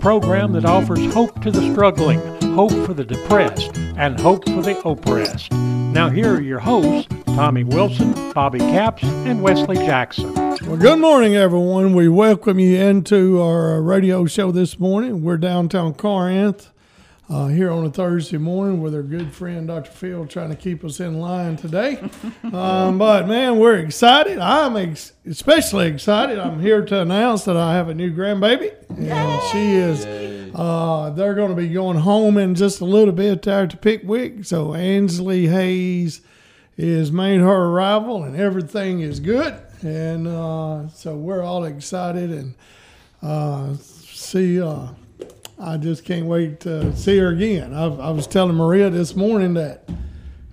program that offers hope to the struggling, hope for the depressed, and hope for the oppressed. Now, here are your hosts, Tommy Wilson, Bobby Capps, and Wesley Jackson. Well, good morning, everyone. We welcome you into our radio show this morning. We're downtown Corinth uh, here on a Thursday morning with our good friend Dr. Phil trying to keep us in line today. um, but man, we're excited. I'm ex- especially excited. I'm here to announce that I have a new grandbaby, and she is. Uh, they're going to be going home in just a little bit there to Pickwick. So Ansley Hayes is made her arrival, and everything is good. And uh, so we're all excited and uh, see. I just can't wait to see her again. I, I was telling Maria this morning that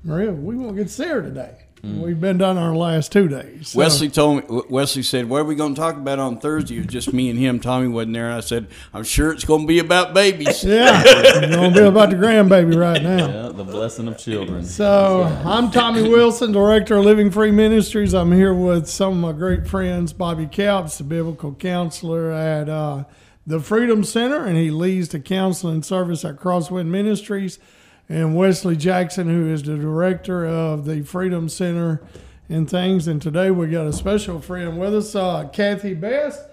Maria, we won't get to see her today. We've been down our last two days. So- Wesley told me. Wesley said, "What are we going to talk about on Thursday?" It was just me and him. Tommy wasn't there, and I said, "I'm sure it's going to be about babies." Yeah, it's gonna be about the grandbaby right now. Yeah, the blessing of children. So I'm Tommy Wilson, director of Living Free Ministries. I'm here with some of my great friends, Bobby Capps, the biblical counselor at uh, the Freedom Center, and he leads the counseling service at Crosswind Ministries, and Wesley Jackson, who is the director of the Freedom Center and things. And today we got a special friend with us, uh, Kathy Best,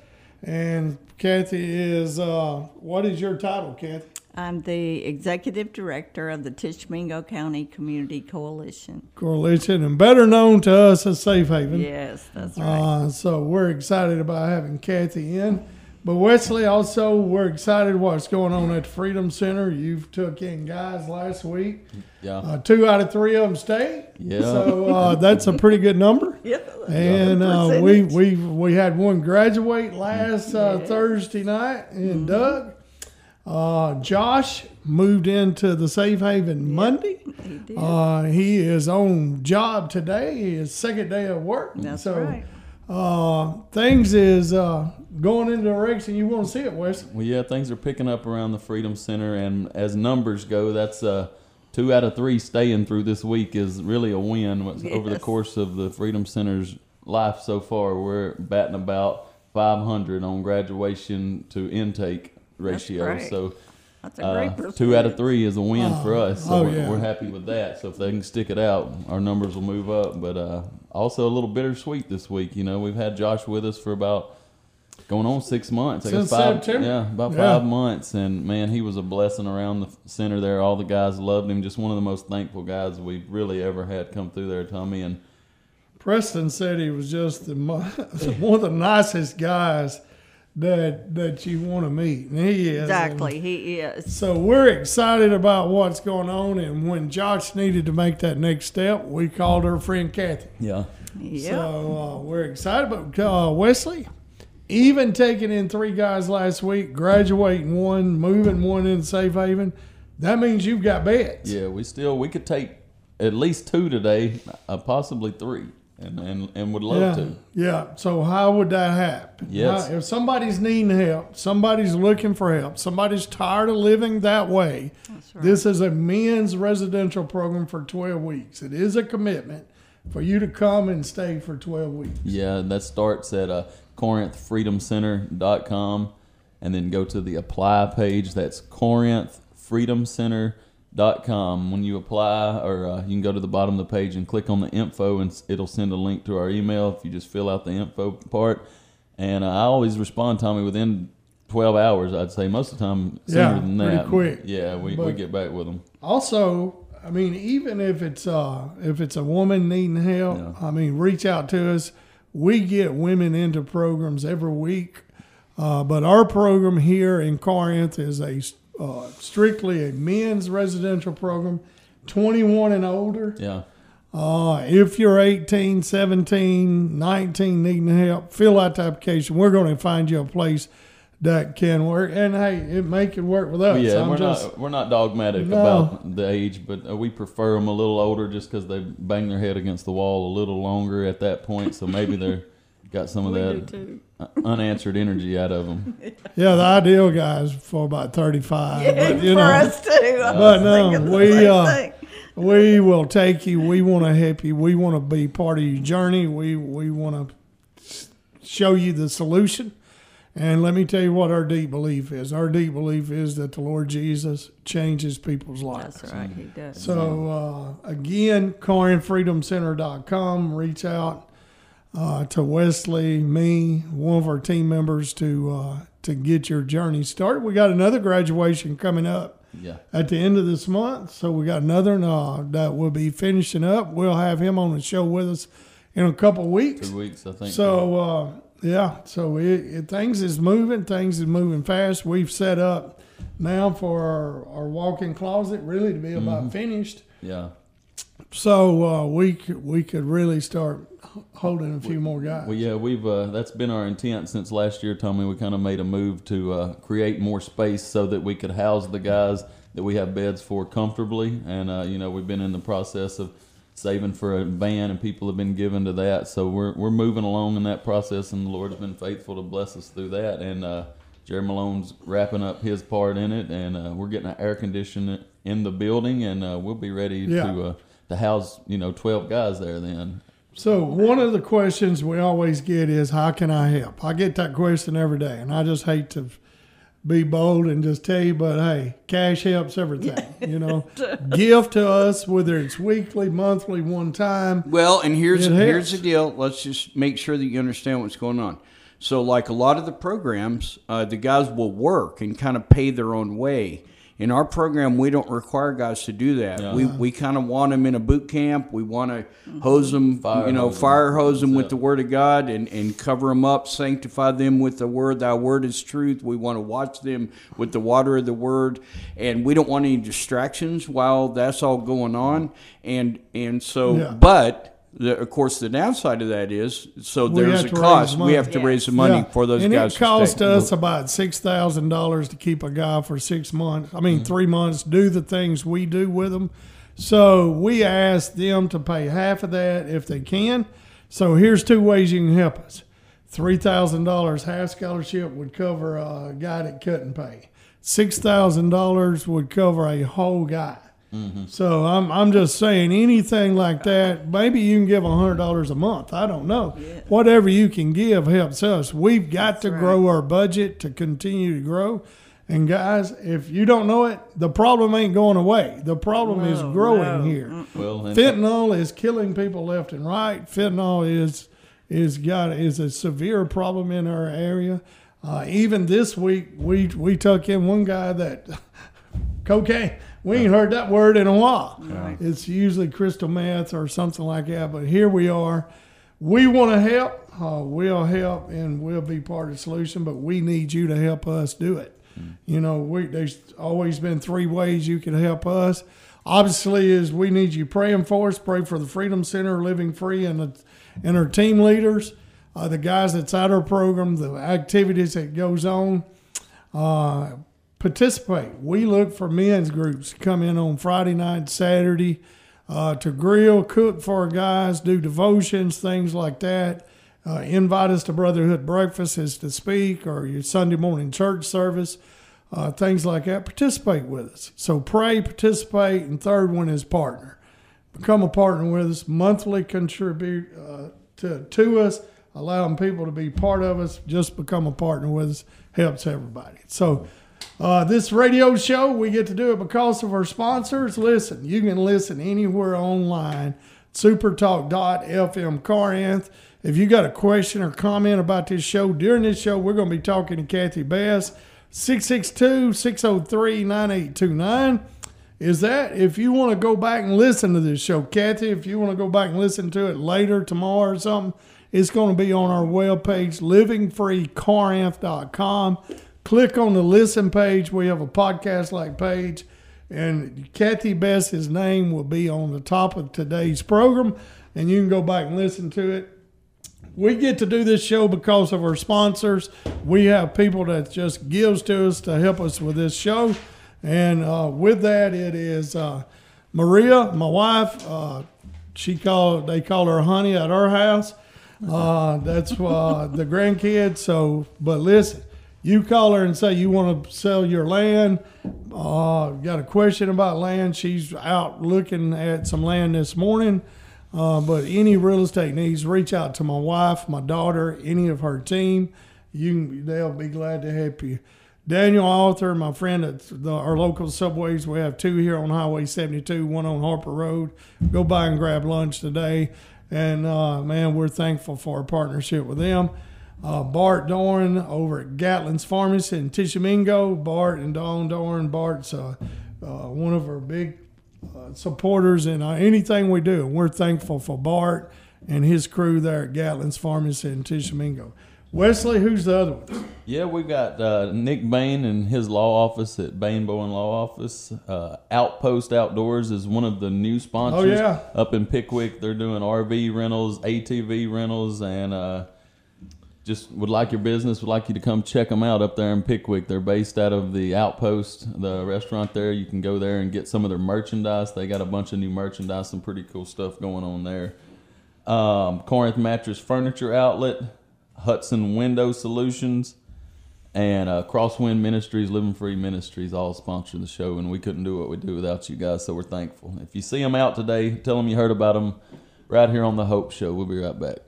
and Kathy is uh, what is your title, Kathy? I'm the executive director of the Tishomingo County Community Coalition. Coalition, and better known to us as Safe Haven. Yes, that's right. Uh, so we're excited about having Kathy in. But Wesley, also we're excited what's going on at the Freedom Center. You've took in guys last week. Yeah. Uh, two out of three of them stayed. Yeah. So uh, that's a pretty good number. yeah, And uh, we we we had one graduate last uh, Thursday night, Mm-hmm. and Doug. Uh, Josh moved into the Safe Haven Monday. he did. Uh, he is on job today. His second day of work. that's so, right. uh, things is uh, going in the direction you want to see it, Wes. Well, yeah, things are picking up around the Freedom Center, and as numbers go, that's uh, two out of three staying through this week is really a win. What's- Over the course of the Freedom Center's life so far, we're batting about 500 on graduation to intake ratio. great. So That's a uh, two out of three is a win for us. So oh, we're, yeah. we're happy with that. So if they can stick it out, our numbers will move up. But uh, also a little bittersweet this week. You know, we've had Josh with us for about going on six months. I Since guess five, September? yeah, about Yeah. five months. And man, he was a blessing around the center there. All the guys loved him. Just one of the most thankful guys we've really ever had come through there, Tommy. And Preston said he was just the one of the nicest guys that that you want to meet, and he is. Exactly, he is. So we're excited about what's going on, and when Josh needed to make that next step, we called her friend Kathy. yeah, Yeah, So uh, we're excited. But uh, Wesley, even taking in three guys last week, graduating one, moving one in Safe Haven, that means you've got beds. yeah, we still we could take at least two today, uh, possibly three, and and, and would love Yeah, to. yeah. So how would that happen? Yes. How- if somebody's needing help, somebody's looking for help, somebody's tired of living that way, Right. this is a men's residential program for 12 weeks. It is a commitment for you to come and stay for 12 weeks. Yeah, and that starts at uh, corinthfreedomcenter.com and then go to the apply page. That's corinthfreedomcenter.com. When you apply, or uh, you can go to the bottom of the page and click on the info, and it'll send a link to our email if you just fill out the info part. And uh, I always respond, Tommy, within 12 hours, I'd say. Most of the time, sooner Yeah, than pretty that. quick. Yeah, we, we get back with them. Also, I mean, even if it's uh, if it's a woman needing help, Yeah. I mean, reach out to us. We get women into programs every week. Uh, but our program here in Corinth is a uh, strictly a men's residential program, 21 and older. Yeah. Uh, if you're 18, 17, 19, needing help, fill out the application. We're going to find you a place that can work. And hey, it make it work with us. yeah, I'm we're just, not we're not dogmatic No. about the age, but uh, we prefer them a little older just because they bang their head against the wall a little longer at that point. So maybe they're got some of We that uh, unanswered energy out of them. Yeah, the ideal guy is for about 35. but, you For know, us too. I But was no, the we, same uh, thing. we will take you. We want to help you. We want to be part of your journey. We, we want to show you the solution. And let me tell you what our deep belief is. Our deep belief is that the Lord Jesus changes people's lives. That's right. He does. So uh, again, corinthfreedomcenter.com. Reach out uh, to Wesley, me, one of our team members to uh, to get your journey started. We got another graduation coming up Yeah. at the end of this month, so we got another uh, that will be finishing up. We'll have him on the show with us in a couple of weeks. Two weeks, I think. So uh, yeah, so it, it, things is moving. Things is moving fast. We've set up now for our, our walk-in closet really to be about finished. yeah. So uh, we could, we could really start holding a few more guys. Well, yeah, we've uh, that's been our intent since last year, Tommy. We kind of made a move to uh, create more space so that we could house the guys that we have beds for comfortably, and uh, you know we've been in the process of saving for a van, and people have been given to that. So we're we're moving along in that process, and the Lord's been faithful to bless us through that. And uh, Jerry Malone's wrapping up his part in it, and uh, we're getting an air conditioner in the building, and uh, we'll be ready Yeah. to uh, to house you know twelve guys there then. So one of the questions we always get is, "How can I help?" I get that question every day, and I just hate to be bold and just tell you, but hey, cash helps everything. You know, give to us whether it's weekly, monthly, one time. Well, and here's here's the deal. Let's just make sure that you understand what's going on. So, like a lot of the programs, uh, the guys will work and kind of pay their own way. In our program, we don't require guys to do that. We, we kind of want them in a boot camp. We want to hose them, Fire you know, hose 'em. fire hose them with Yeah. the Word of God and, and cover them up, sanctify them with the Word. Thy Word is truth. We want to watch them with the water of the Word, and we don't want any distractions while that's all going on. And and so, Yeah. but the, of course, the downside of that is so We there's a cost. We have to Yeah. raise the money Yeah. for those and guys. it to cost us about six thousand dollars to keep a guy for six months. I mean, mm-hmm. three months. Do the things we do with them. So we asked them to pay half of that if they can. So here's two ways you can help us. Three thousand dollars half scholarship would cover a guy that couldn't pay. Six thousand dollars would cover a whole guy. So I'm I'm just saying anything like that. Maybe you can give hundred dollars a month. I don't know. Whatever you can give helps us. We've got to right. grow our budget to continue to grow. And guys, if you don't know it, the problem ain't going away. The problem is growing no. here. Well, Fentanyl is killing people left and right. Fentanyl is is got is a severe problem in our area. Uh, even this week, we we took in one guy that cocaine. We ain't heard that word in a while. It's usually crystal meth or something like that. But here we are. We want to help. Uh, we'll help and we'll be part of the solution. But we need you to help us do it. You know, we, there's always been three ways you can help us. Obviously, is we need you praying for us. Pray for the Freedom Center, Living Free, and the, and our team leaders, uh, the guys that's at our program, the activities that goes on. Uh, participate. We look for men's groups to come in on Friday night, Saturday, uh, to grill, cook for guys, do devotions, things like that. Uh, invite us to Brotherhood Breakfast as to speak or your Sunday morning church service, uh, things like that. Participate with us. So pray, participate, and third one is partner. Become a partner with us, monthly contribute uh, to, to us, allowing people to be part of us. Just become a partner with us helps everybody. So uh, this radio show, we get to do it because of our sponsors. Listen, you can listen anywhere online, supertalk.fm Corinth. If you got a question or comment about this show during this show, we're going to be talking to Kathy Best, 662 603 9829. Is that if you want to go back and listen to this show, Kathy, if you want to go back and listen to it later tomorrow or something, It's going to be on our webpage, livingfreecorinth.com. Click on the listen page. We have a podcast like page, and Kathy Best's name will be on the top of today's program, and you can go back and listen to it we get to do this show because of our sponsors. We have people that just gives to us to help us with this show, and uh, with that, it is uh, Maria, my wife. Uh, she called. They call her Honey at our house. Uh, that's uh, the grandkids. So, but listen, you call her and say you want to sell your land. Uh, got a question about land? She's out looking at some land this morning. Uh, but any real estate needs, reach out to my wife, my daughter, any of her team. You, they'll be glad to help you. Daniel Arthur, my friend at the, our local subways, we have two here on Highway 72, one on Harper Road. Go by and grab lunch today. And uh, man, we're thankful for our partnership with them. Uh, Bart Dorn over at Gatlin's Pharmacy in Tishomingo. Bart and Dawn Dorn. Bart's uh, uh, one of our big uh, supporters in uh, anything we do. And we're thankful for Bart and his crew there at Gatlin's Pharmacy in Tishomingo. Wesley, who's the other one? Yeah, we've got uh, Nick Bain and his law office at Bain Bowen Law Office. Uh, Outpost Outdoors is one of the new sponsors. Oh, yeah. Up in Pickwick, they're doing RV rentals, ATV rentals, and uh, just would like your business, would like you to come check them out up there in Pickwick. They're based out of the Outpost, the restaurant there. You can go there and get some of their merchandise. They got a bunch of new merchandise, some pretty cool stuff going on there. Um, Corinth Mattress Furniture Outlet, Hudson Window Solutions, and uh, Crosswind Ministries, Living Free Ministries all sponsor the show, and we couldn't do what we do without you guys, so we're thankful. If you see them out today, tell them you heard about them right here on the Hope Show. We'll be right back.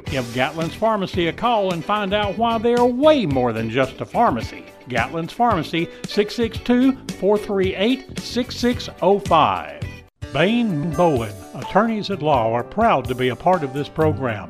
Give Gatlin's Pharmacy a call and find out why they are way more than just a pharmacy. Gatlin's Pharmacy, 662 438 6605. Bain Bowen, attorneys at law, are proud to be a part of this program.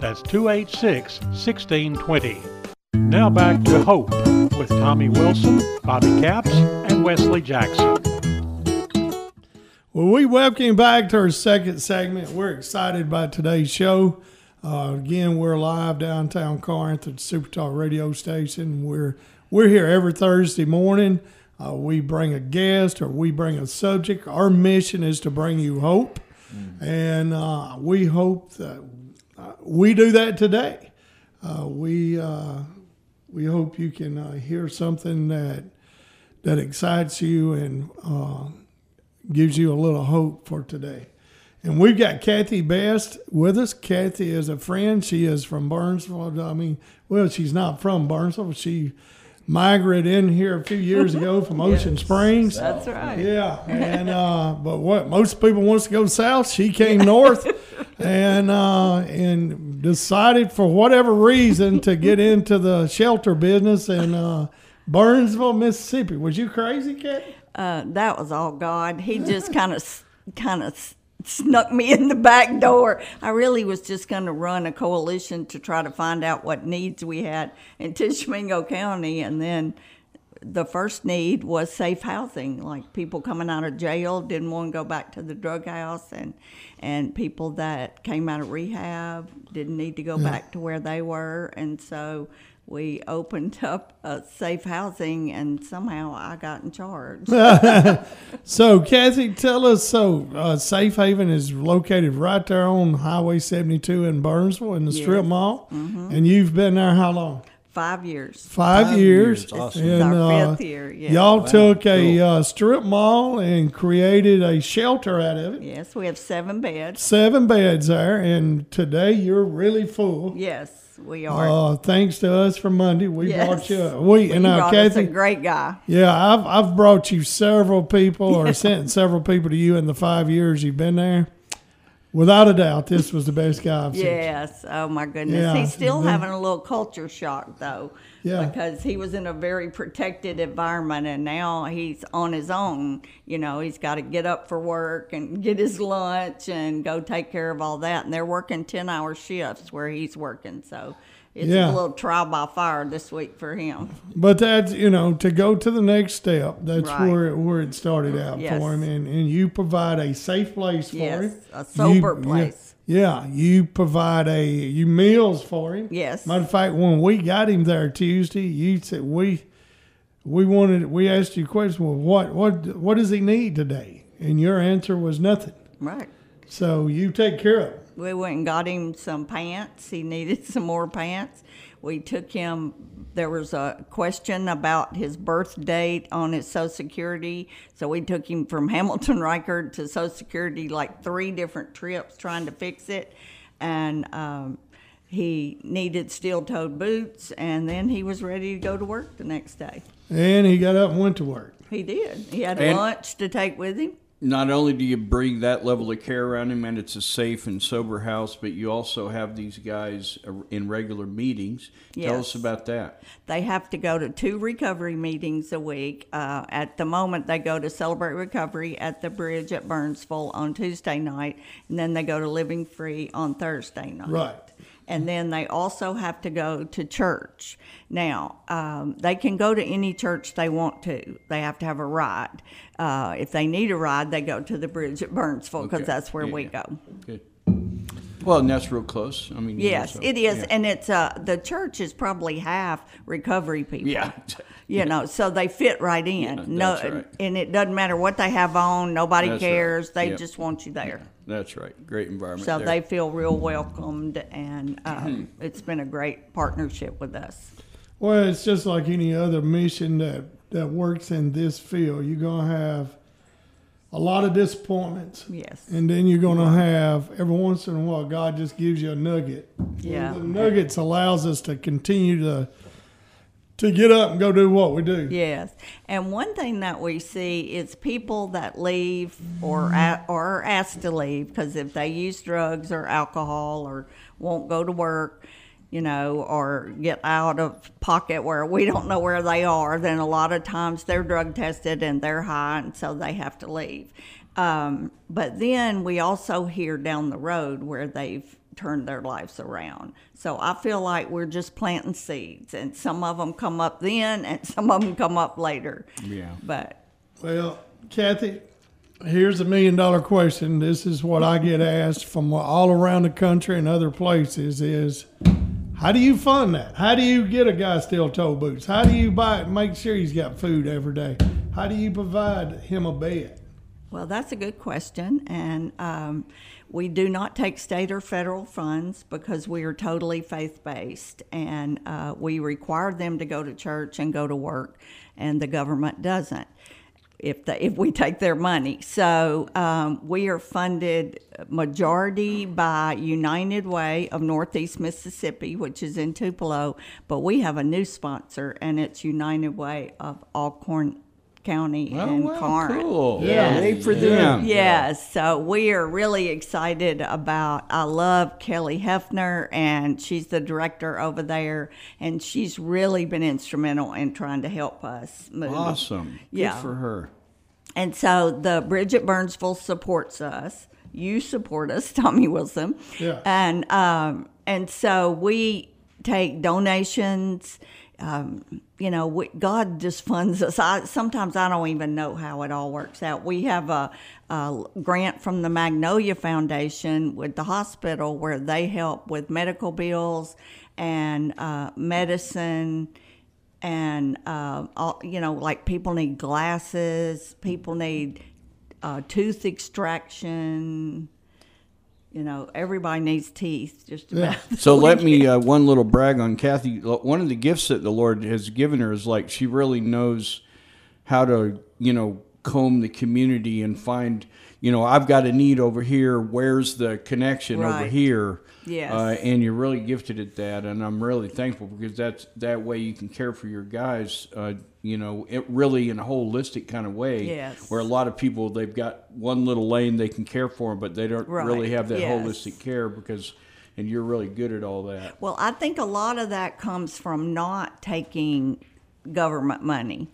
That's 286 1620. Now back to Hope with Tommy Wilson, Bobby Capps, and Wesley Jackson. Well, we welcome you back to our second segment. We're excited about today's show. Uh, again, we're live downtown Corinth at the Super Talk radio station. We're we're here every Thursday morning. Uh, we bring a guest or we bring a subject. Our mission is to bring you hope, mm. and uh, we hope that we do that today. Uh, we uh, we hope you can uh, hear something that that excites you and uh, gives you a little hope for today. And we've got Kathy Best with us. Kathy is a friend. She is from Burnsville. I mean, well, she's not from Burnsville. She migrated in here a few years ago from Ocean Springs. That's right. Yeah, and uh, but what most people wants to go south, she came north, and uh, and decided for whatever reason to get into the shelter business in uh, Burnsville, Mississippi. Was you crazy, Kat? Uh, that was all God. He just kind of, kind of snuck me in the back door. I really was just going to run a coalition to try to find out what needs we had in Tishomingo County, and then the first need was safe housing, like people coming out of jail didn't want to go back to the drug house, and and people that came out of rehab didn't need to go back to where they were, and so we opened up a safe housing, and somehow I got in charge. So, Kathy, tell us. So, uh, Safe Haven is located right there on Highway 72 in Burnsville in the strip Yes. mall, and you've been there how long? Five years. Five, Five years. years, awesome. This is our uh, fifth year, yeah. Y'all took a uh, strip mall and created a shelter out of it. Yes, we have seven beds. Seven beds there, and today you're really full. Yes, we are. Uh, thanks to us for Monday, we yes. brought you. We He and uh, Kathy. a great guy. Yeah, I've I've brought you several people or sent several people to you in the five years you've been there. Without a doubt, this was the best guy I've seen. Yes. Oh my goodness. Yeah, He's still having a little culture shock though. Yeah. Because he was in a very protected environment and now he's on his own. You know, he's got to get up for work and get his lunch and go take care of all that. And they're working 10 hour shifts where he's working. So it's Yeah. a little trial by fire this week for him. But that's you know to go to the next step. That's Right. where it, where it started out Yes. for him, and, and you provide a safe place for Yes, him. a sober You- place. Yeah, you provide a you meals for him. Yes. Matter of fact, when we got him there Tuesday, you said we we wanted we asked you a question. Well, what what what does he need today? And your answer was nothing. Right. So you take care of him. We went and got him some pants. He needed some more pants. We took him, there was a question about his birth date on his Social Security. So we took him from Hamilton Reichard to Social Security like three different trips trying to fix it. And um, he needed steel toed boots. And then he was ready to go to work the next day. And he got up and went to work. He did. He had And- lunch to take with him. Not only do you bring that level of care around him, and it's a safe and sober house, but you also have these guys uh, in regular meetings. Tell us about that. They have to go to two recovery meetings a week. Uh, at the moment, they go to Celebrate Recovery at the bridge at Burnsville on Tuesday night, and then they go to Living Free on Thursday night. Right. And then they also have to go to church. Now, um, they can go to any church they want to. They have to have a ride. Uh, if they need a ride, they go to the bridge at Burnsville because Okay. that's where Yeah, we yeah. go. Good. Well, and that's real close. I mean, you know, Yes, so- it is, yeah. and it's uh the church is probably half recovery people. Yeah. you know, so they fit right in. Yeah, no, right. and it doesn't matter what they have on. Nobody That's right. cares. They Yep. just want you there. That's right. Great environment. So there. they feel real welcomed, and um, it's been a great partnership with us. Well, it's just like any other mission that, that works in this field. You're going to have a lot of disappointments. Yes. And then you're going to have, every once in a while, God just gives you a nugget. Yeah. The nuggets allows us to continue to to get up and go do what we do. Yes, and one thing that we see is people that leave or a, or are asked to leave because if they use drugs or alcohol or won't go to work, you know, or get out of pocket where we don't know where they are, then a lot of times they're drug tested and they're high, and so they have to leave. Um, but then we also hear down the road where they've turned their lives around. So I feel like we're just planting seeds, and some of them come up then, and some of them come up later. Yeah. But Well, Kathy, here's a million dollar question. This is what I get asked from all around the country and other places is how do you fund that? How do you get a guy steel toe boots? How do you buy it and make sure he's got food every day? How do you provide him a bed? Well, that's a good question. And um, we do not take state or federal funds because we are totally faith based. And uh, we require them to go to church and go to work, and the government doesn't. If, the, if we take their money. So um, we are funded majority by United Way of Northeast Mississippi, which is in Tupelo, but we have a new sponsor, and it's United Way of Alcorn County Oh, and wow, Corinth. cool. Yes. Yay for them. Yes, so we are really excited about. I love Kelly Hefner, and she's the director over there, and she's really been instrumental in trying to help us move. Awesome. Yeah. Good for her. And so the Bridge at Burnsville supports us. You support us, Tommy Wilson. Yeah. And um, and so we take donations. Um, you know, we, God just funds us. I, sometimes I don't even know how it all works out. We have a, a grant from the Magnolia Foundation with the hospital where they help with medical bills and uh, medicine and uh, all, you know, like people need glasses, people need uh, tooth extraction. You know, everybody needs teeth. Just about. So let me uh, one little brag on Kathy. One of the gifts that the Lord has given her is like she really knows how to, you know, comb the community and find, you know, I've got a need over here. Where's the connection over here? Yes. Uh, and you're really gifted at that, and I'm really thankful because that's that way you can care for your guys. Uh, you know, it really in a holistic kind of way. Yes. Where a lot of people they've got one little lane they can care for them, but they don't Right. really have that Yes. holistic care because, and you're really good at all that. Well, I think a lot of that comes from not taking government money.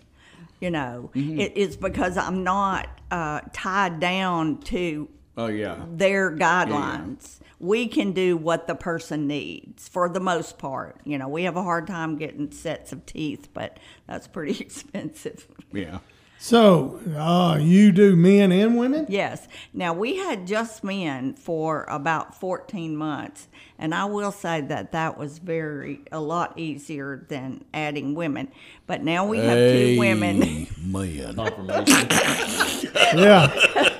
You know, Mm-hmm. it, it's because I'm not uh, tied down to Oh yeah. their guidelines. We can do what the person needs for the most part. You know, we have a hard time getting sets of teeth, but that's pretty expensive. Yeah. So, uh, you do men and women? Yes. Now we had just men for about 14 months, and I will say that that was very a lot easier than adding women. But now we have two women. man. Confirmation. Yeah.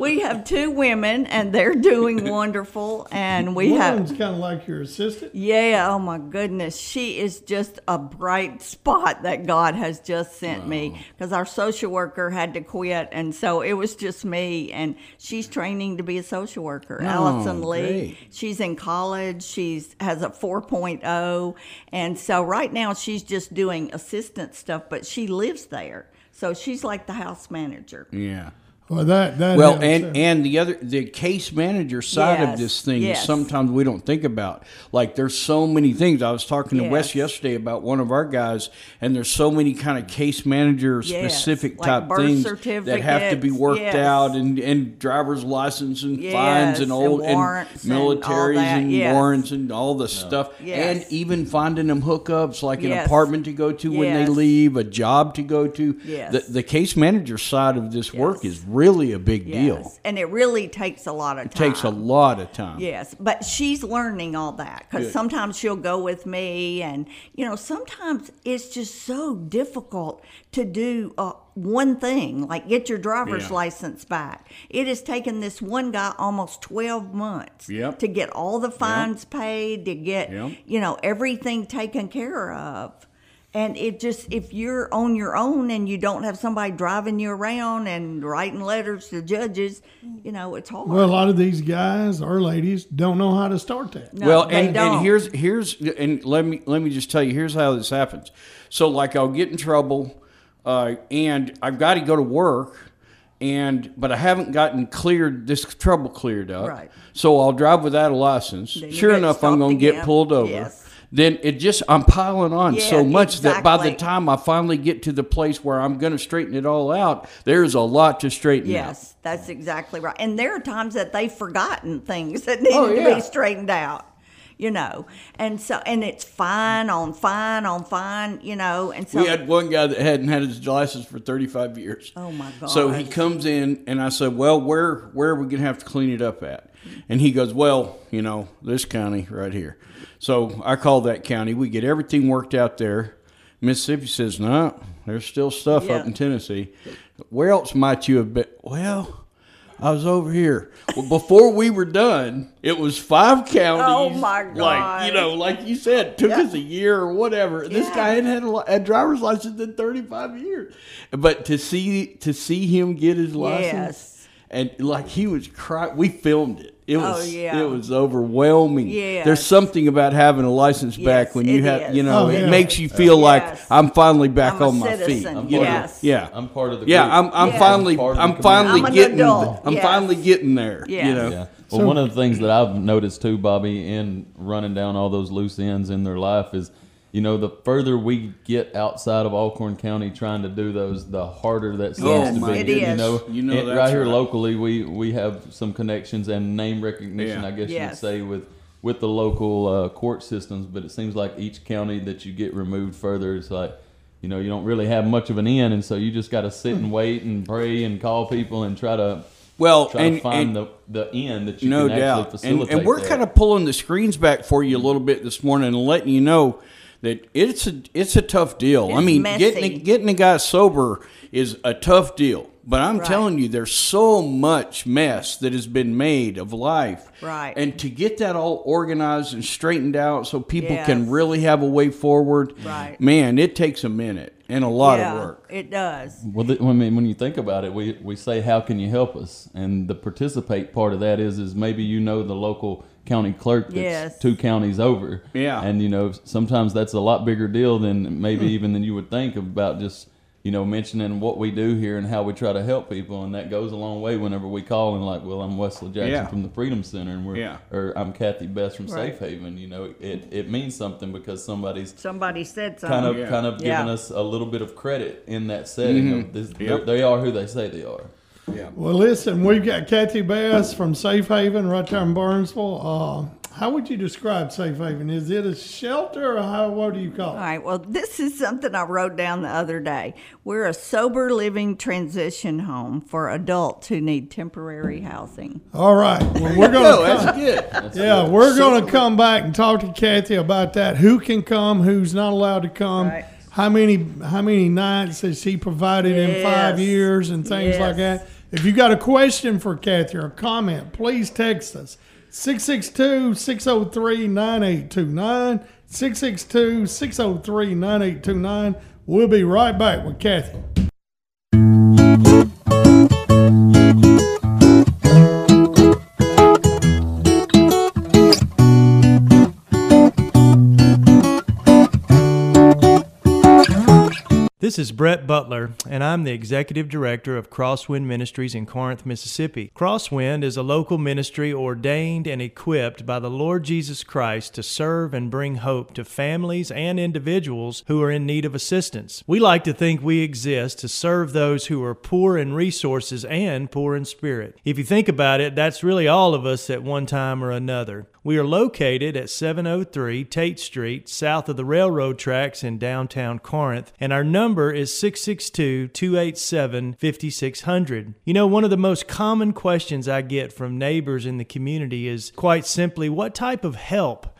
We have two women, and they're doing wonderful. And we have Woman's kind of like your assistant. Yeah, oh my goodness. She is just a bright spot that God has just sent me because our social worker had to quit. And so it was just me. And she's training to be a social worker. Oh, Allison Lee. great. She's in college. She's has a 4.0. And so right now she's just doing assistant stuff, but she lives there. So she's like the house manager. Yeah. Well, that that Well, and and the other the case manager side of this thing yes. is sometimes we don't think about. Like there's so many things. I was talking to Wes yesterday about one of our guys, and there's so many kind of case manager specific like type birth things that have to be worked yes. out, and and driver's license and Yes, fines and and old and, warrants and all militaries that, and yes. warrants and all the stuff, Yes. and even finding them hookups like an apartment to go to when they leave, a job to go to. Yes. The, the case manager side of this work is really a big deal. Yes. And it really takes a lot of It time. takes a lot of time. Yes, but she's learning all that because sometimes she'll go with me, and you know, sometimes it's just so difficult to do uh, one thing, like get your driver's Yeah. license back. It has taken this one guy almost twelve months Yep. to get all the fines paid, to get Yep. you know everything taken care of. And it just, if you're on your own and you don't have somebody driving you around and writing letters to judges, you know, it's hard. well, a lot of these guys or ladies don't know how to start that. No, well, they and, don't. and here's here's and let me let me just tell you here's how this happens. So like I'll get in trouble, uh, and I've got to go to work, and but I haven't gotten cleared this trouble cleared up. Right. So I'll drive without a license. Then Sure enough, I'm going to get pulled over. Yes. Then it just I'm piling on Yeah, so much that by the time I finally get to the place where I'm going to straighten it all out, there's a lot to straighten out. Yes, that's exactly right. And there are times that they've forgotten things that oh, need Oh, to be straightened out. You know, and so and it's fine on fine on fine. You know, and so We had one guy that hadn't had his license for 35 years. Oh, my god! So he comes in and I said, "Well, where where are we going to have to clean it up at?" And he goes, "Well, you know, this county right here." So I call that county. We get everything worked out there. Mississippi says, "No, There's still stuff Yeah. up in Tennessee. Where else might you have been? Well, I was over here. Well, before we were done, it was five counties. Oh, my god! Like you know, like you said, took Yeah. us a year or whatever. This guy hadn't had a, a driver's license in 35 years, but to see to see him get his license, Yes. and like he was crying. We filmed it. It oh, was Oh, yeah. it was overwhelming. Yes. There's something about having a license back when you have is. you know Oh, it makes you feel like Yes. I'm finally back I'm a on my feet. citizen, you know? yes. Yeah. I'm part of the yeah, group. I'm I'm Yes. finally Part of the I'm finally I'm getting adult, I'm yes. finally getting there. You know. Yeah. Well, one of the things that I've noticed too, Bobby, in running down all those loose ends in their life is, you know, the further we get outside of Alcorn County trying to do those, the harder that seems Yes, to be. it You know, You know and that's right here right. locally, we we have some connections and name recognition, Yeah. I guess you would say, with with the local uh, court systems. But it seems like each county that you get removed further, it's like. You know, you don't really have much of an end, and so you just got to sit and wait and pray and call people and try to Well, try and, to find and the the end that you no can actually doubt, and, facilitate. and we're that. kind of pulling the screens back for you a little bit this morning and letting you know that it's a it's a tough deal. I mean, messy. getting getting a guy sober is a tough deal. But I'm Right. telling you, there's so much mess that has been made of life. Right. And to get that all organized and straightened out so people can really have a way forward, Right. man, it takes a minute and a lot yeah, of work. It does. Well, th- I mean, when you think about it, we, we say, "How can you help us?" And the participate part of that is is maybe you know the local county clerk that's Yes. two counties over. Yeah. And you know sometimes that's a lot bigger deal than maybe even than you would think about just you know mentioning what we do here and how we try to help people, and that goes a long way. Whenever we call and like, "Well, I'm Wesley Jackson Yeah. from the Freedom Center," and we're Yeah. or I'm Kathy Best from Right. Safe Haven. You know, it it means something because somebody's Somebody said something. kind of Yeah. kind of giving us a little bit of credit in that setting. Of this, Mm-hmm. Yep. They are who they say they are. Well, listen, we've got Kathy Best from Safe Haven right there in Burnsville. Uh, how would you describe Safe Haven? Is it a shelter or how, what do you call it? All right. Well, this is something I wrote down the other day. We're a sober living transition home for adults who need temporary housing. All right. Well, we're going to that's good. Yeah, we're going to come back and talk to Kathy about that. Who can come? Who's not allowed to come? Right. How many how many nights has she provided in five years and things like that? If you got a question for Kathy or a comment, please text us 662-603-9829 662-603-9829. We'll be right back with Kathy. This is Brett Butler, and I'm the Executive Director of Crosswind Ministries in Corinth, Mississippi. Crosswind is a local ministry ordained and equipped by the Lord Jesus Christ to serve and bring hope to families and individuals who are in need of assistance. We like to think we exist to serve those who are poor in resources and poor in spirit. If you think about it, that's really all of us at one time or another. We are located at 703 Tate Street, south of the railroad tracks in downtown Corinth, and our number is 662 287 5600. You know, one of the most common questions I get from neighbors in the community is quite simply what type of help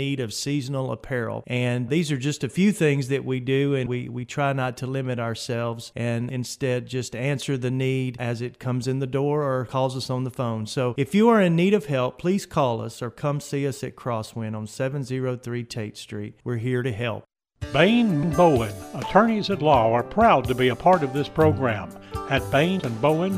of seasonal apparel. And these are just a few things that we do, and we, we try not to limit ourselves and instead just answer the need as it comes in the door or calls us on the phone. So if you are in need of help, please call us or come see us at Crosswind on 703 Tate Street. We're here to help. Bain Bowen, attorneys at law, are proud to be a part of this program. At Bain and Bowen,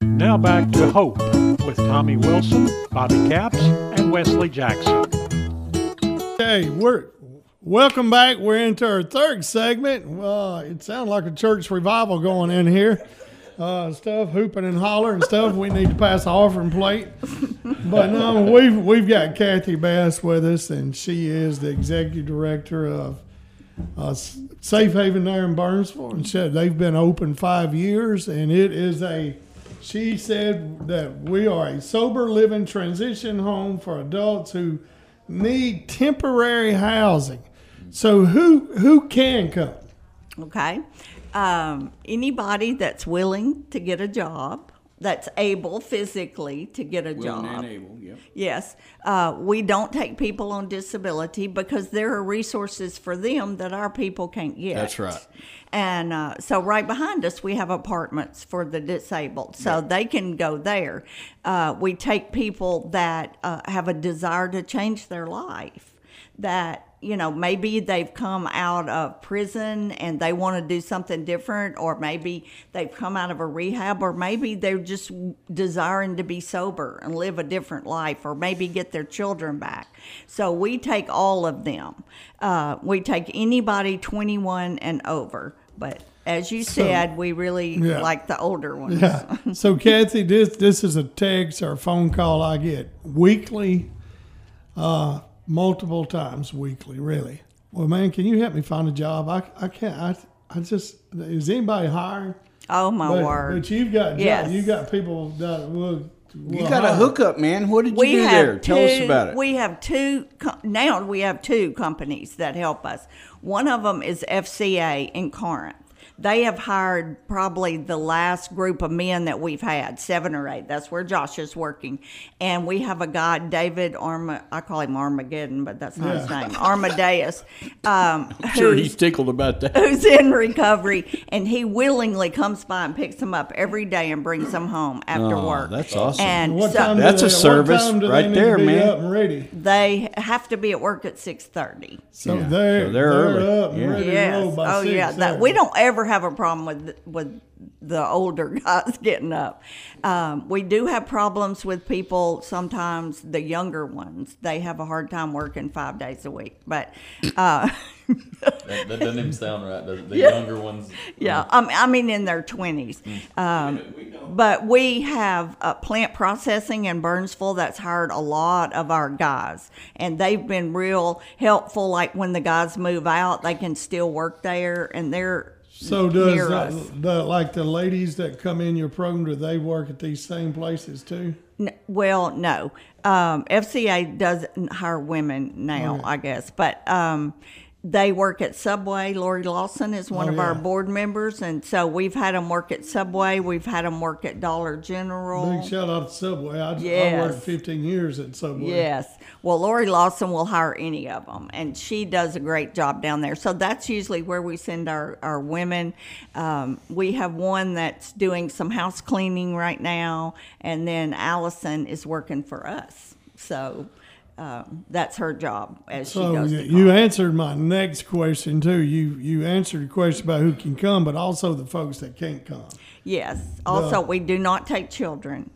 Now back to Hope with Tommy Wilson, Bobby Capps, and Wesley Jackson. Hey, we're welcome back. We're into our third segment. Uh, it sounds like a church revival going in here. Uh, stuff hooping and hollering stuff. We need to pass the offering plate. But no, we've we've got Kathy Best with us, and she is the executive director of uh, Safe Haven there in Burnsville. And said they've been open five years, and it is a she said that we are a sober living transition home for adults who need temporary housing. So who who can come? Okay, um, anybody that's willing to get a job that's able physically to get a Willing job. and able, yep. Yes, uh, we don't take people on disability because there are resources for them that our people can't get. That's right. And uh, so, right behind us, we have apartments for the disabled, so they can go there. Uh, we take people that uh, have a desire to change their life, that you know maybe they've come out of prison and they want to do something different, or maybe they've come out of a rehab, or maybe they're just desiring to be sober and live a different life, or maybe get their children back. So we take all of them. Uh, we take anybody 21 and over, but as you said, we really Yeah. like the older ones. Yeah. So Kathy, this this is a text or a phone call I get weekly, uh, multiple times weekly. Really. Well, man, can you help me find a job? I, I can't. I I just is anybody hiring? Oh my but, word! But you've got Yes. you got people that will. You got a hookup, man. What did you we do there? two, Tell us about it. We have two now. We have two companies that help us. One of them is FCA in Corinth. They have hired probably the last group of men that we've had, seven or eight. That's where Josh is working, and we have a guy, David Arma. I call him Armageddon, but that's not his name. Armadeus. Um, sure, he's tickled about that. who's in recovery, and he willingly comes by and picks them up every day and brings them home after Oh, work. that's awesome. And What so time do That's a they- what service time do they right there, man. Up and ready. they have to be at work at six thirty. So Yeah. they're So they're early. up and Yeah. ready to Yes. roll by Oh six yeah. That we don't ever have a problem with with the older guys getting up. Um, we do have problems with people. Sometimes the younger ones they have a hard time working five days a week. But uh, That, that doesn't even sound right. does it? The Yeah. younger ones. Yeah, I mean, I mean in their twenties. Um, but we have uh, plant processing in Burnsville that's hired a lot of our guys, and they've been real helpful. Like when the guys move out, they can still work there, and they're So does near us. the like the ladies that come in your program? Do they work at these same places too? N- well, no. Um, FCA doesn't hire women now, Okay. I guess, but um, they work at Subway. Lori Lawson is one Oh, of our board members, and so we've had them work at Subway. We've had them work at Dollar General. Big shout out to Subway. I, I worked 15 years at Subway. Yes. Well, Lori Lawson will hire any of them, and she does a great job down there. So that's usually where we send our, our women. Um, we have one that's doing some house cleaning right now, and then Allison is working for us. So um, that's her job as she So goes. you, to you answered my next question too. You you answered a question about who can come, but also the folks that can't come. Yes. Also, we do not take children.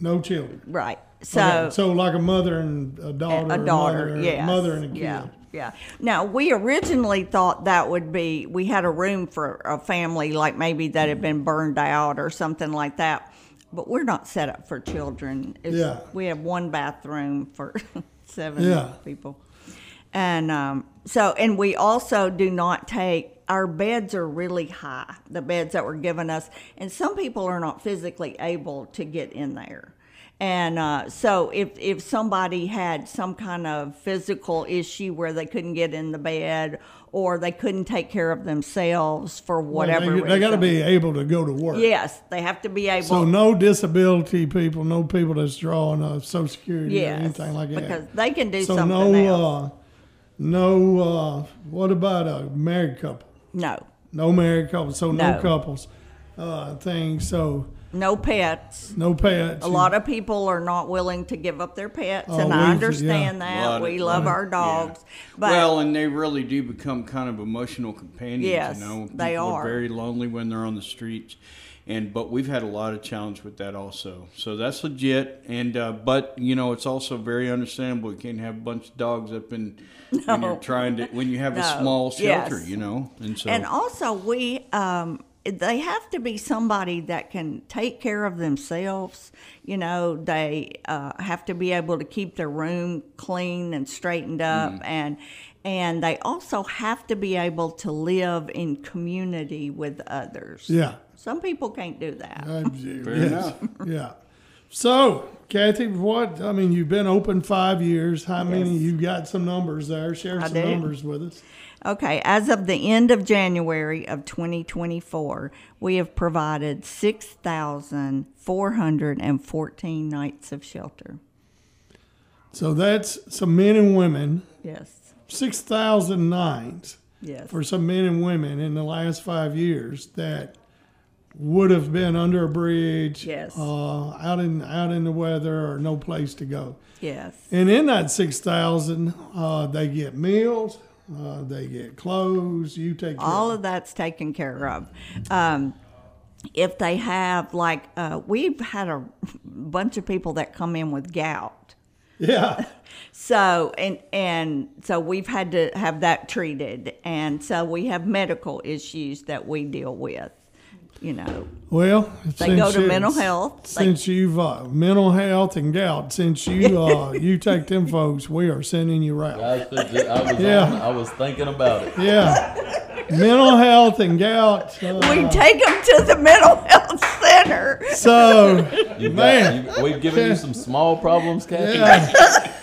No children. Right. So. Okay, so like a mother and a daughter, a daughter, mother, yes, mother and a kid. Yeah, yeah. Now we originally thought that would be we had a room for a family like maybe that had been burned out or something like that, but we're not set up for children. It's, Yeah. we have one bathroom for seven Yeah. people, and um, so and we also do not take. Our beds are really high, the beds that were given us, and some people are not physically able to get in there. And uh, so, if if somebody had some kind of physical issue where they couldn't get in the bed or they couldn't take care of themselves for whatever they, they got to be able to go to work. Yes, they have to be able. So no disability people, no people that's drawing uh, Social Security yes, or anything like that. because they can do so something no, else. uh, no. Uh, what about a married couple? no, No married couple. So no, No. couples. Uh, thing. So no pets. no pets. A lot of people are not willing to give up their pets, Oh, and I we've- understand A that. lot of- we love our dogs, but well, and they really do become kind of emotional companions. Yes, you know, they People are. very lonely when they're on the streets, and but we've had a lot of challenge with that also. So that's legit, and uh, but you know it's also very understandable. You can't have a bunch of dogs up in when you're trying to when you have a No. small shelter, Yes. you know, and so and also we um they have to be somebody that can take care of themselves you know they uh, have to be able to keep their room clean and straightened up Mm-hmm. and and they also have to be able to live in community with others Yeah. some people can't do that Uh, Fair yes. enough. Yeah. So, Kathy, what I mean, you've been open five years. How many? Yes. You got some numbers there. Share I some do. numbers with us. Okay, as of the end of January of 2024, we have provided 6,414 nights of shelter. So that's some men and women. Yes, Six thousand nights yes. for some men and women in the last five years that would have been under a bridge, Yes. uh, out in out in the weather or no place to go. Yes. And in that six thousand, uh, they get meals, uh, they get clothes. You take care All of of that's taken care of. Um, if they have, like, uh, we've had a bunch of people that come in with gout. yeah. So and and so we've had to have that treated, and so we have medical issues that we deal with. You know, Well, They go to mental health. They- Since you've uh, mental health and gout, since you uh, you take them folks, we are sending you out. I was, I was, Yeah. on- I was thinking about it. Yeah, mental health and gout. we Uh, take them to the mental health center. so, You've man, got, you, we've given you some small problems, Kathy. yeah.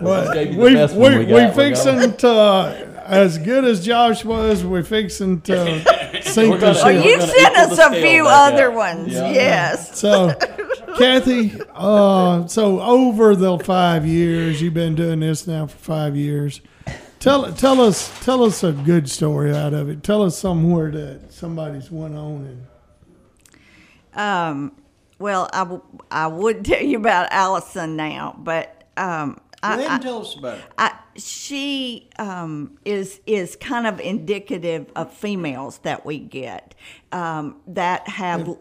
Well, gave you the we best we we we. We fixing to as good as Josh was. We fixing to sink We're gonna- Oh, ship. you've sent us a few other out. ones. Yeah. Yes. So, Kathy, uh, so over the five years you've been doing this now for five years. Tell tell us tell us a good story out of it. Tell us somewhere that somebody's went on and Um, well, I, w- I would tell you about Allison now, but um, Ahead I, tell us about it. I, she um, is is kind of indicative of females that we get um, that have.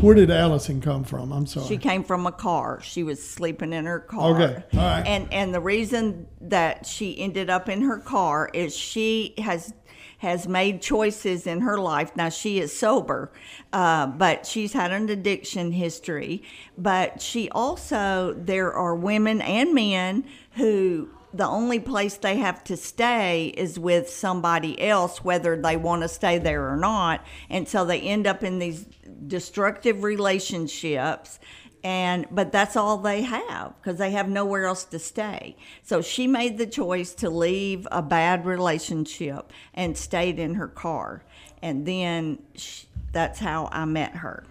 where did Allison come from? I'm sorry. She came from a car. She was sleeping in her car. Okay, all right. And and the reason that she ended up in her car is she has has made choices in her life. Now she is sober, uh, but she's had an addiction history. But she also there are women and men who the only place they have to stay is with somebody else, whether they want to stay there or not. And so they end up in these destructive relationships. And but that's all they have because they have nowhere else to stay. So she made the choice to leave a bad relationship and stayed in her car. And then sh that's how I met her.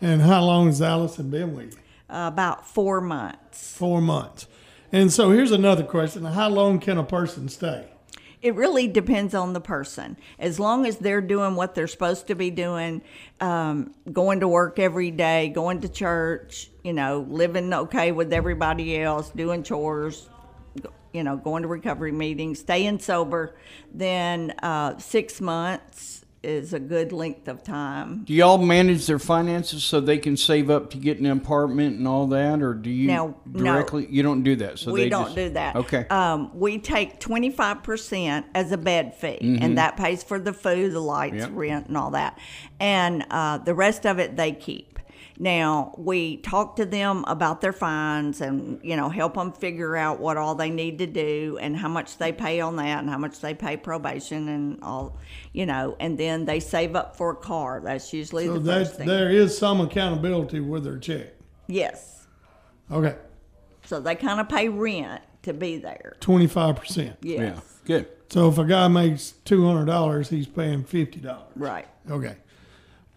and how long has Allison been with you? Uh, about four months. Four months. And so here's another question: How long can a person stay? It really depends on the person. As long as they're doing what they're supposed to be doing, um, going to work every day, going to church, you know, living okay with everybody else, doing chores, you know, going to recovery meetings, staying sober, then uh, six months is a good length of time. Do y'all manage their finances so they can save up to get an apartment and all that, or do you No, no. directly? You don't do that. So we don't just- do that. Okay. Um, we take twenty five percent as a bed fee, and that pays for the food, the lights, Mm-hmm. Yep. rent, and all that. And uh, the rest of it they keep. Now we talk to them about their fines, and you know help them figure out what all they need to do, and how much they pay on that, and how much they pay probation, and all, you know. And then they save up for a car. That's usually So the that first thing. there is some accountability with their check. Yes. Okay, So they kind of pay rent to be there. twenty five percent. Yes. Yeah. Good. So if a guy makes two hundred dollars, he's paying fifty dollars. Right. Okay.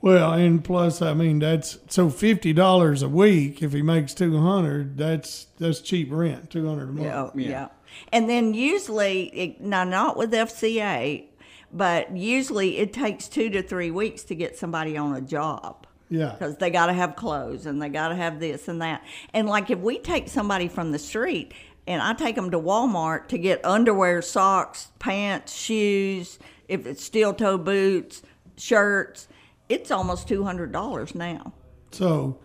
Well, and plus, I mean, that's so fifty dollars a week. If he makes two hundred, that's that's cheap rent, two hundred a month. Yeah, Yeah. yeah. And then usually, it, now not with FCA, but usually it takes two to three weeks to get somebody on a job. Yeah. Because they got to have clothes and they got to have this and that. And like if we take somebody from the street and I take them to Walmart to get underwear, socks, pants, shoes, if it's steel toe boots, shirts, it's almost $200 now. So,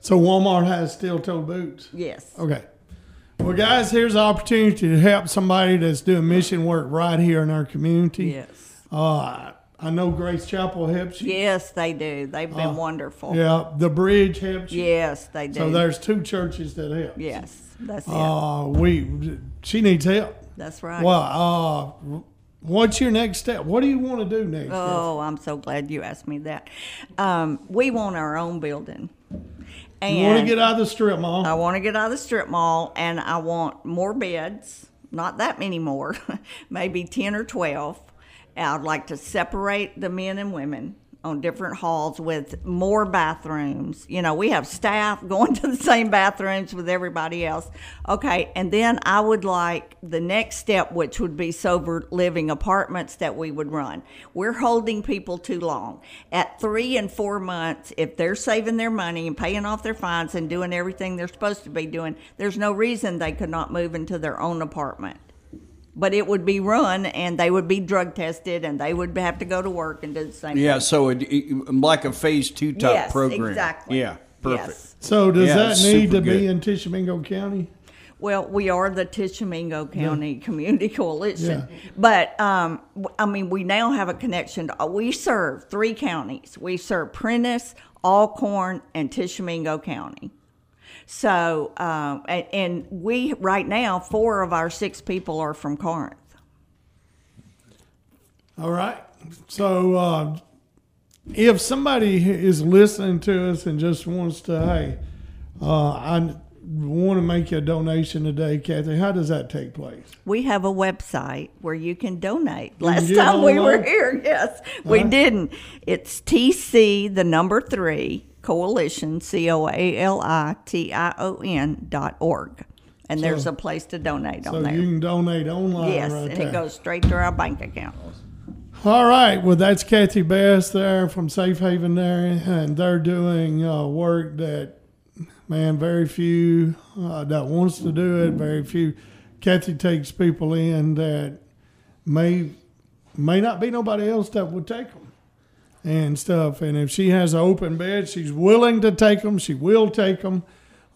so Walmart has steel toe boots. Yes. Okay. Well, guys, here's an opportunity to help somebody that's doing mission work right here in our community. Yes. Uh, I know Grace Chapel helps you. Yes, they do. They've been wonderful. Yeah, the bridge helps you. Yes, they do. So there's two churches that help. Yes, that's it. Uh, we she needs help. that's right. Well, uh, what's your next step? What do you want to do next? Oh, I'm so glad you asked me that. Um, we want our own building. And you want to get out of the strip mall? I want to get out of the strip mall and I want more beds, not that many more, maybe 10 or 12. I'd like to separate the men and women on different halls with more bathrooms. You know, we have staff going to the same bathrooms with everybody else. Okay, and then I would like the next step, which would be sober living apartments that we would run. We're holding people too long. At three and four months, if they're saving their money and paying off their fines and doing everything they're supposed to be doing, there's no reason they could not move into their own apartment but it would be run and they would be drug tested and they would have to go to work and do the same Yeah. thing. So it, it, like a phase two type yes, program. exactly. Yeah. Perfect. Yes. so does Yeah, that it's need super to be good. in Tishomingo County? Well, we are the Tishomingo County Community Coalition, Yeah. but um, w- I mean, we now have a connection. To, we serve three counties. We serve Prentiss, Alcorn, and Tishomingo County. So, um, and, and we right now, four of our six people are from Corinth. All right. So uh, if somebody is listening to us and just wants to, hey, uh, I want to make you a donation today, Kathy, how does that take place? We have a website where you can donate. Last time we were here, yes, we Uh-huh. didn't. It's TC, the number three, coalition, C O A L I T I O N dot org. And there's a place to donate So on there. you can donate online yes, right and there. it goes straight to our bank account. All right. Well, that's Kathy Best there from Safe Haven there, and they're doing uh, work that, man, very few uh, that wants to do it. Very few. Kathy takes people in that may may not be nobody else that would take them and stuff. And if she has an open bed, she's willing to take them. She will take them.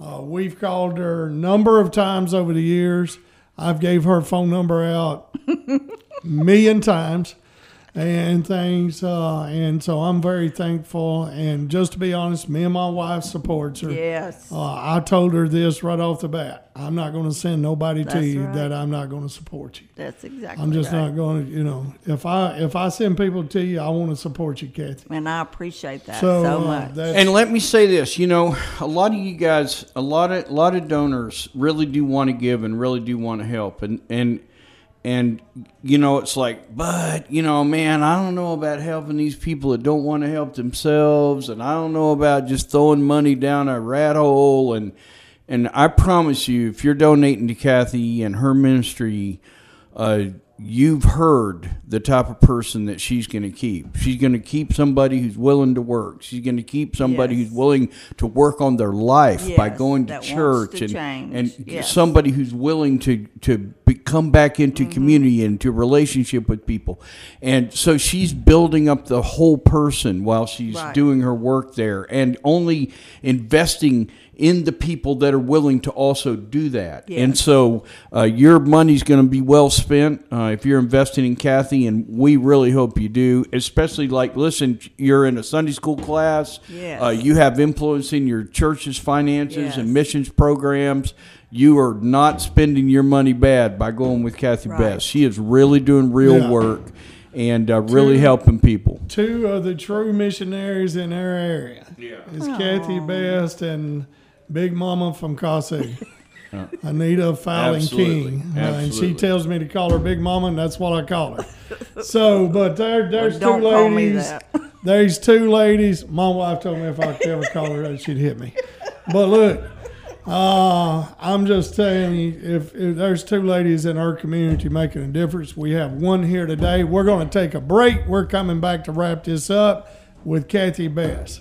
Uh, we've called her a number of times over the years. I've gave her phone number out million times and things. Uh, and so I'm very thankful. And just to be honest, me and my wife supports her. Yes. Uh, I told her this right off the bat. I'm not going to send nobody to you right. that I'm not going to support you. That's exactly I'm just right. not going to, you know, if I if I send people to you, I want to support you, Kathy. And I appreciate that So, so, uh, much. that's, And let me say this, you know, a lot of you guys, a lot of a lot of donors really do want to give and really do want to help, and and and you know, it's like, but you know, man, I don't know about helping these people that don't want to help themselves, and I don't know about just throwing money down a rat hole, and and I promise you, if you're donating to Kathy and her ministry, uh, you've heard the type of person that she's going to keep. She's going to keep somebody who's willing to work. She's going to keep somebody Yes. who's willing to work on their life by going to church to and change. and Yes. somebody who's willing to to be, come back into Mm-hmm. community and to relationship with people. And so she's building up the whole person while she's Right. doing her work there and only investing in the people that are willing to also do that. And so uh, your money's going to be well spent uh, if you're investing in Kathy, and we really hope you do. Especially like, listen, you're in a Sunday school class. Yes. Uh, you have influence in your church's finances and missions programs. You are not spending your money bad by going with Kathy Right. Best. She is really doing real Yeah. work and uh, really Two- helping people. two of the true missionaries in our area. Yeah. It's Kathy Best and Big Mama from Kasi. Anita Fowling Absolutely. King. Uh, and she Absolutely. tells me to call her Big Mama, and that's what I call her. So, but there, there's Don't two call me ladies. that. There's two ladies. My wife told me if I could ever call her that, she'd hit me. But look, uh, I'm just telling you, if, if there's two ladies in our community making a difference, we have one here today. We're going to take a break. We're coming back to wrap this up with Kathy Best.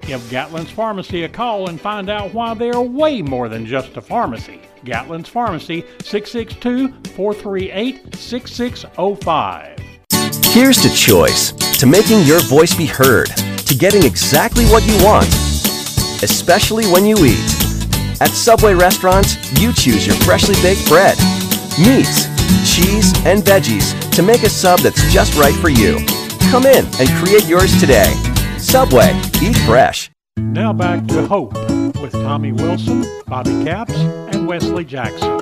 Give Gatlin's Pharmacy a call and find out why they are way more than just a pharmacy. Gatlin's Pharmacy, 662 438 6605. Here's to choice, to making your voice be heard, to getting exactly what you want, especially when you eat. At Subway restaurants, you choose your freshly baked bread, meats, cheese, and veggies to make a sub that's just right for you. Come in and create yours today. Subway, eat fresh. Now back to Hope with Tommy Wilson, Bobby Capps, and Wesley Jackson.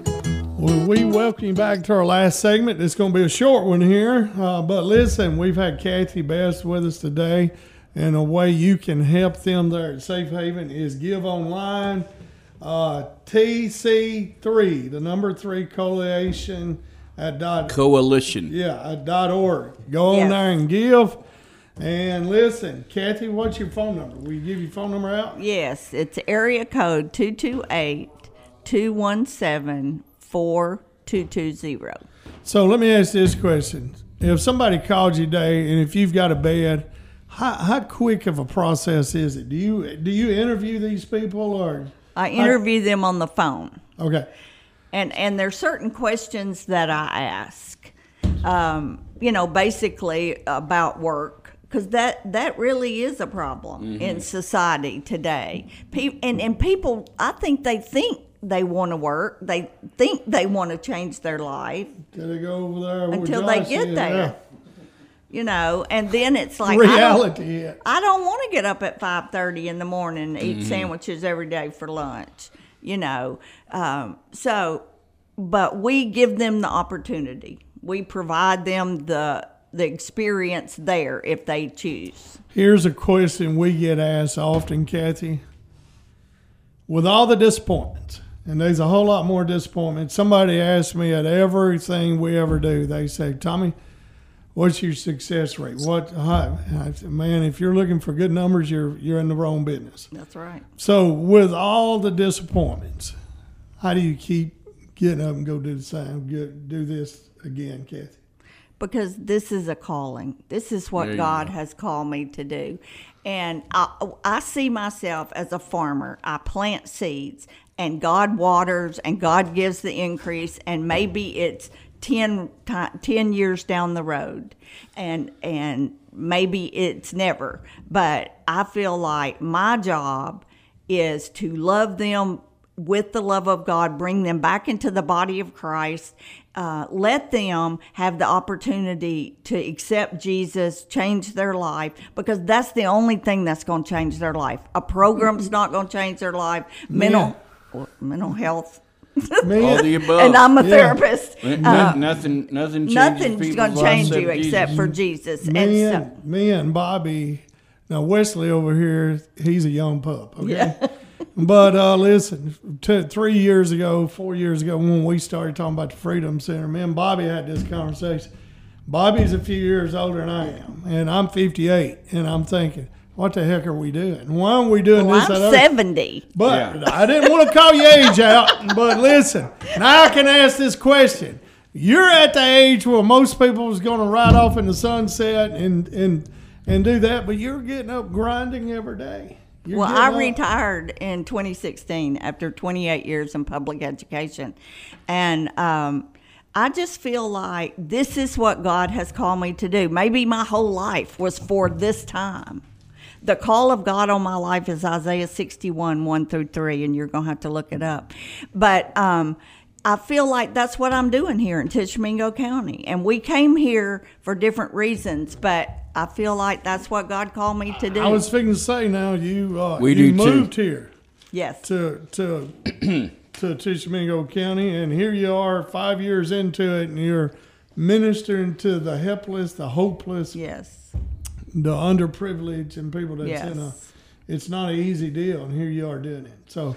Well, we welcome you back to our last segment. It's going to be a short one here, uh, but listen, we've had Kathy Best with us today, and a way you can help them there at Safe Haven is give online uh, TC3, the number three coalition at dot Coalition. yeah at dot org. Go on Yes. there and give. And listen, Kathy, what's your phone number? Will you give your phone number out? Yes, it's area code 228 217 4220. So let me ask this question: If somebody called you today, and if you've got a bed, how, how quick of a process is it? Do you do you interview these people or I interview them on the phone. okay? and and there's certain questions that I ask, um, you know, basically about work because that that really is a problem in society today. Pe- and and people, I think they think they want to work, they think they want to change their life, Till they go over there Until they get is, there. you know, and then it's yeah. like I don't- reality. I don't want to get up at five thirty in the morning and Mm-hmm. eat sandwiches every day for lunch. You know, um, so but we give them the opportunity. We provide them the the experience there if they choose. Here's a question we get asked often, Kathy. With all the disappointments, and there's a whole lot more disappointment. Somebody asked me at everything we ever do, they say, Tommy, what's your success rate? What, how, I said, man, if you're looking for good numbers, you're you're in the wrong business. That's right. So, with all the disappointments, how do you keep getting up and go do the same, do this again, Kathy? Because this is a calling. This is what God go. has called me to do. And I, I see myself as a farmer. I plant seeds, and God waters, and God gives the increase. And maybe it's 10, 10 years down the road and and maybe it's never but i feel like my job is to love them with the love of god bring them back into the body of christ uh, let them have the opportunity to accept jesus change their life because that's the only thing that's going to change their life a program's not going to change their life mental mental health All the above. and I'm a Yeah. therapist. N- Uh, nothing, nothing nothing's going to change you Jesus. except for Jesus. me, and and, so, me and Bobby. Now Wesley over here, he's a young pup. Okay. But uh, listen, t- three years ago, four years ago, when we started talking about the Freedom Center, me and Bobby had this conversation. Bobby's a few years older than I am, and I'm 58, and I'm thinking, what the heck are we doing? Why aren't we doing well, this? I'm 70. But Yeah. I didn't want to call your age out. But listen, now I can ask this question. You're at the age where most people is going to ride off in the sunset and and and do that, but you're getting up grinding every day. You're Well, I up- retired in 2016 after 28 years in public education. And um, I just feel like this is what God has called me to do. Maybe my whole life was for this time. The call of God on my life is Isaiah 61, 1 through 3, and you're going to have to look it up. But um, I feel like that's what I'm doing here in Tishomingo County. And we came here for different reasons, but I feel like that's what God called me to do. I was fixing to say now you uh, We you do too. moved here yes. to to to Tishomingo County, and here you are five years into it, and you're ministering to the helpless, the hopeless, Yes. the underprivileged and people that's Yes. in a it's not an easy deal and here you are doing it so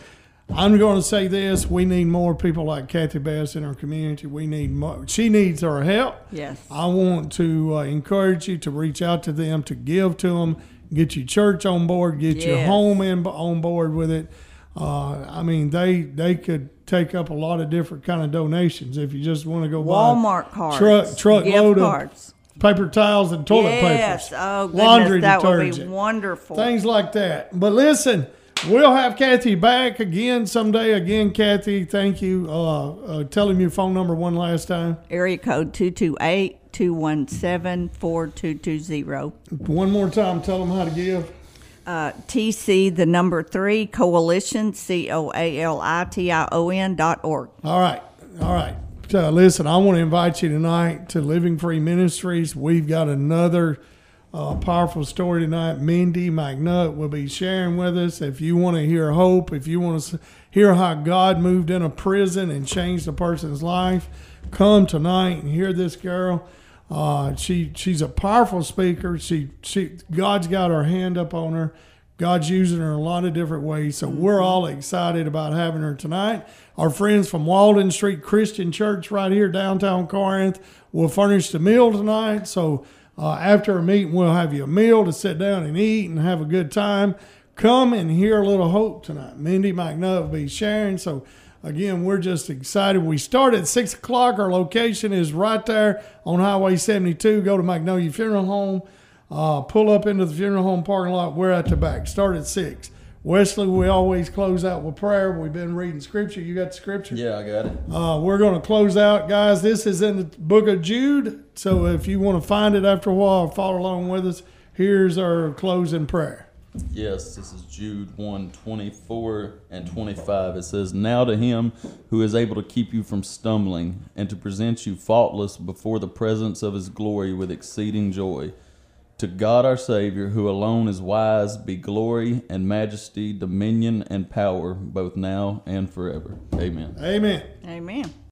i'm going to say this we need more people like kathy best in our community we need more she needs our help Yes. i want to uh, encourage you to reach out to them to give to them get your church on board get your home in on board with it uh, i mean they they could take up a lot of different kind of donations if you just want to go Walmart buy cards. truck truck load cards. of paper towels and toilet yes. papers Oh, goodness. laundry that would detergent be wonderful. things like that. But listen, we'll have Kathy back again someday. Again, Kathy, thank you. Uh, uh, tell him your phone number one last time. Area code 228 217 4220. One more time. Tell them how to give. Uh, TC, the number three, coalition, C O A L I T I O N dot org. All right. All right. So, listen, I want to invite you tonight to Living Free Ministries. We've got another uh, powerful story tonight. Mindy McNutt will be sharing with us. If you want to hear hope, if you want to hear how God moved in a prison and changed a person's life, come tonight and hear this girl. Uh, she she's a powerful speaker. She she God's got her hand up on her. God's using her in a lot of different ways. So we're all excited about having her tonight. Our friends from Waldron Street Christian Church right here downtown Corinth will furnish the meal tonight. So uh, after a meeting, we'll have you a meal to sit down and eat and have a good time. Come and hear a little hope tonight. Mindy McNutt will be sharing. So again, we're just excited. We start at six o'clock. Our location is right there on Highway 72. Go to Magnolia Funeral Home. Uh, pull up into the funeral home parking lot. We're at the back. Start at six. Wesley, we always close out with prayer. We've been reading scripture. You got the scripture? Yeah, I got it. Uh, we're going to close out, guys. This is in the book of Jude. So if you want to find it after a while, follow along with us. Here's our closing prayer. Yes, this is Jude 1 24 and 25. It says, Now to him who is able to keep you from stumbling and to present you faultless before the presence of his glory with exceeding joy. To God our Savior, who alone is wise, be glory and majesty, dominion and power, both now and forever. Amen. Amen. Amen.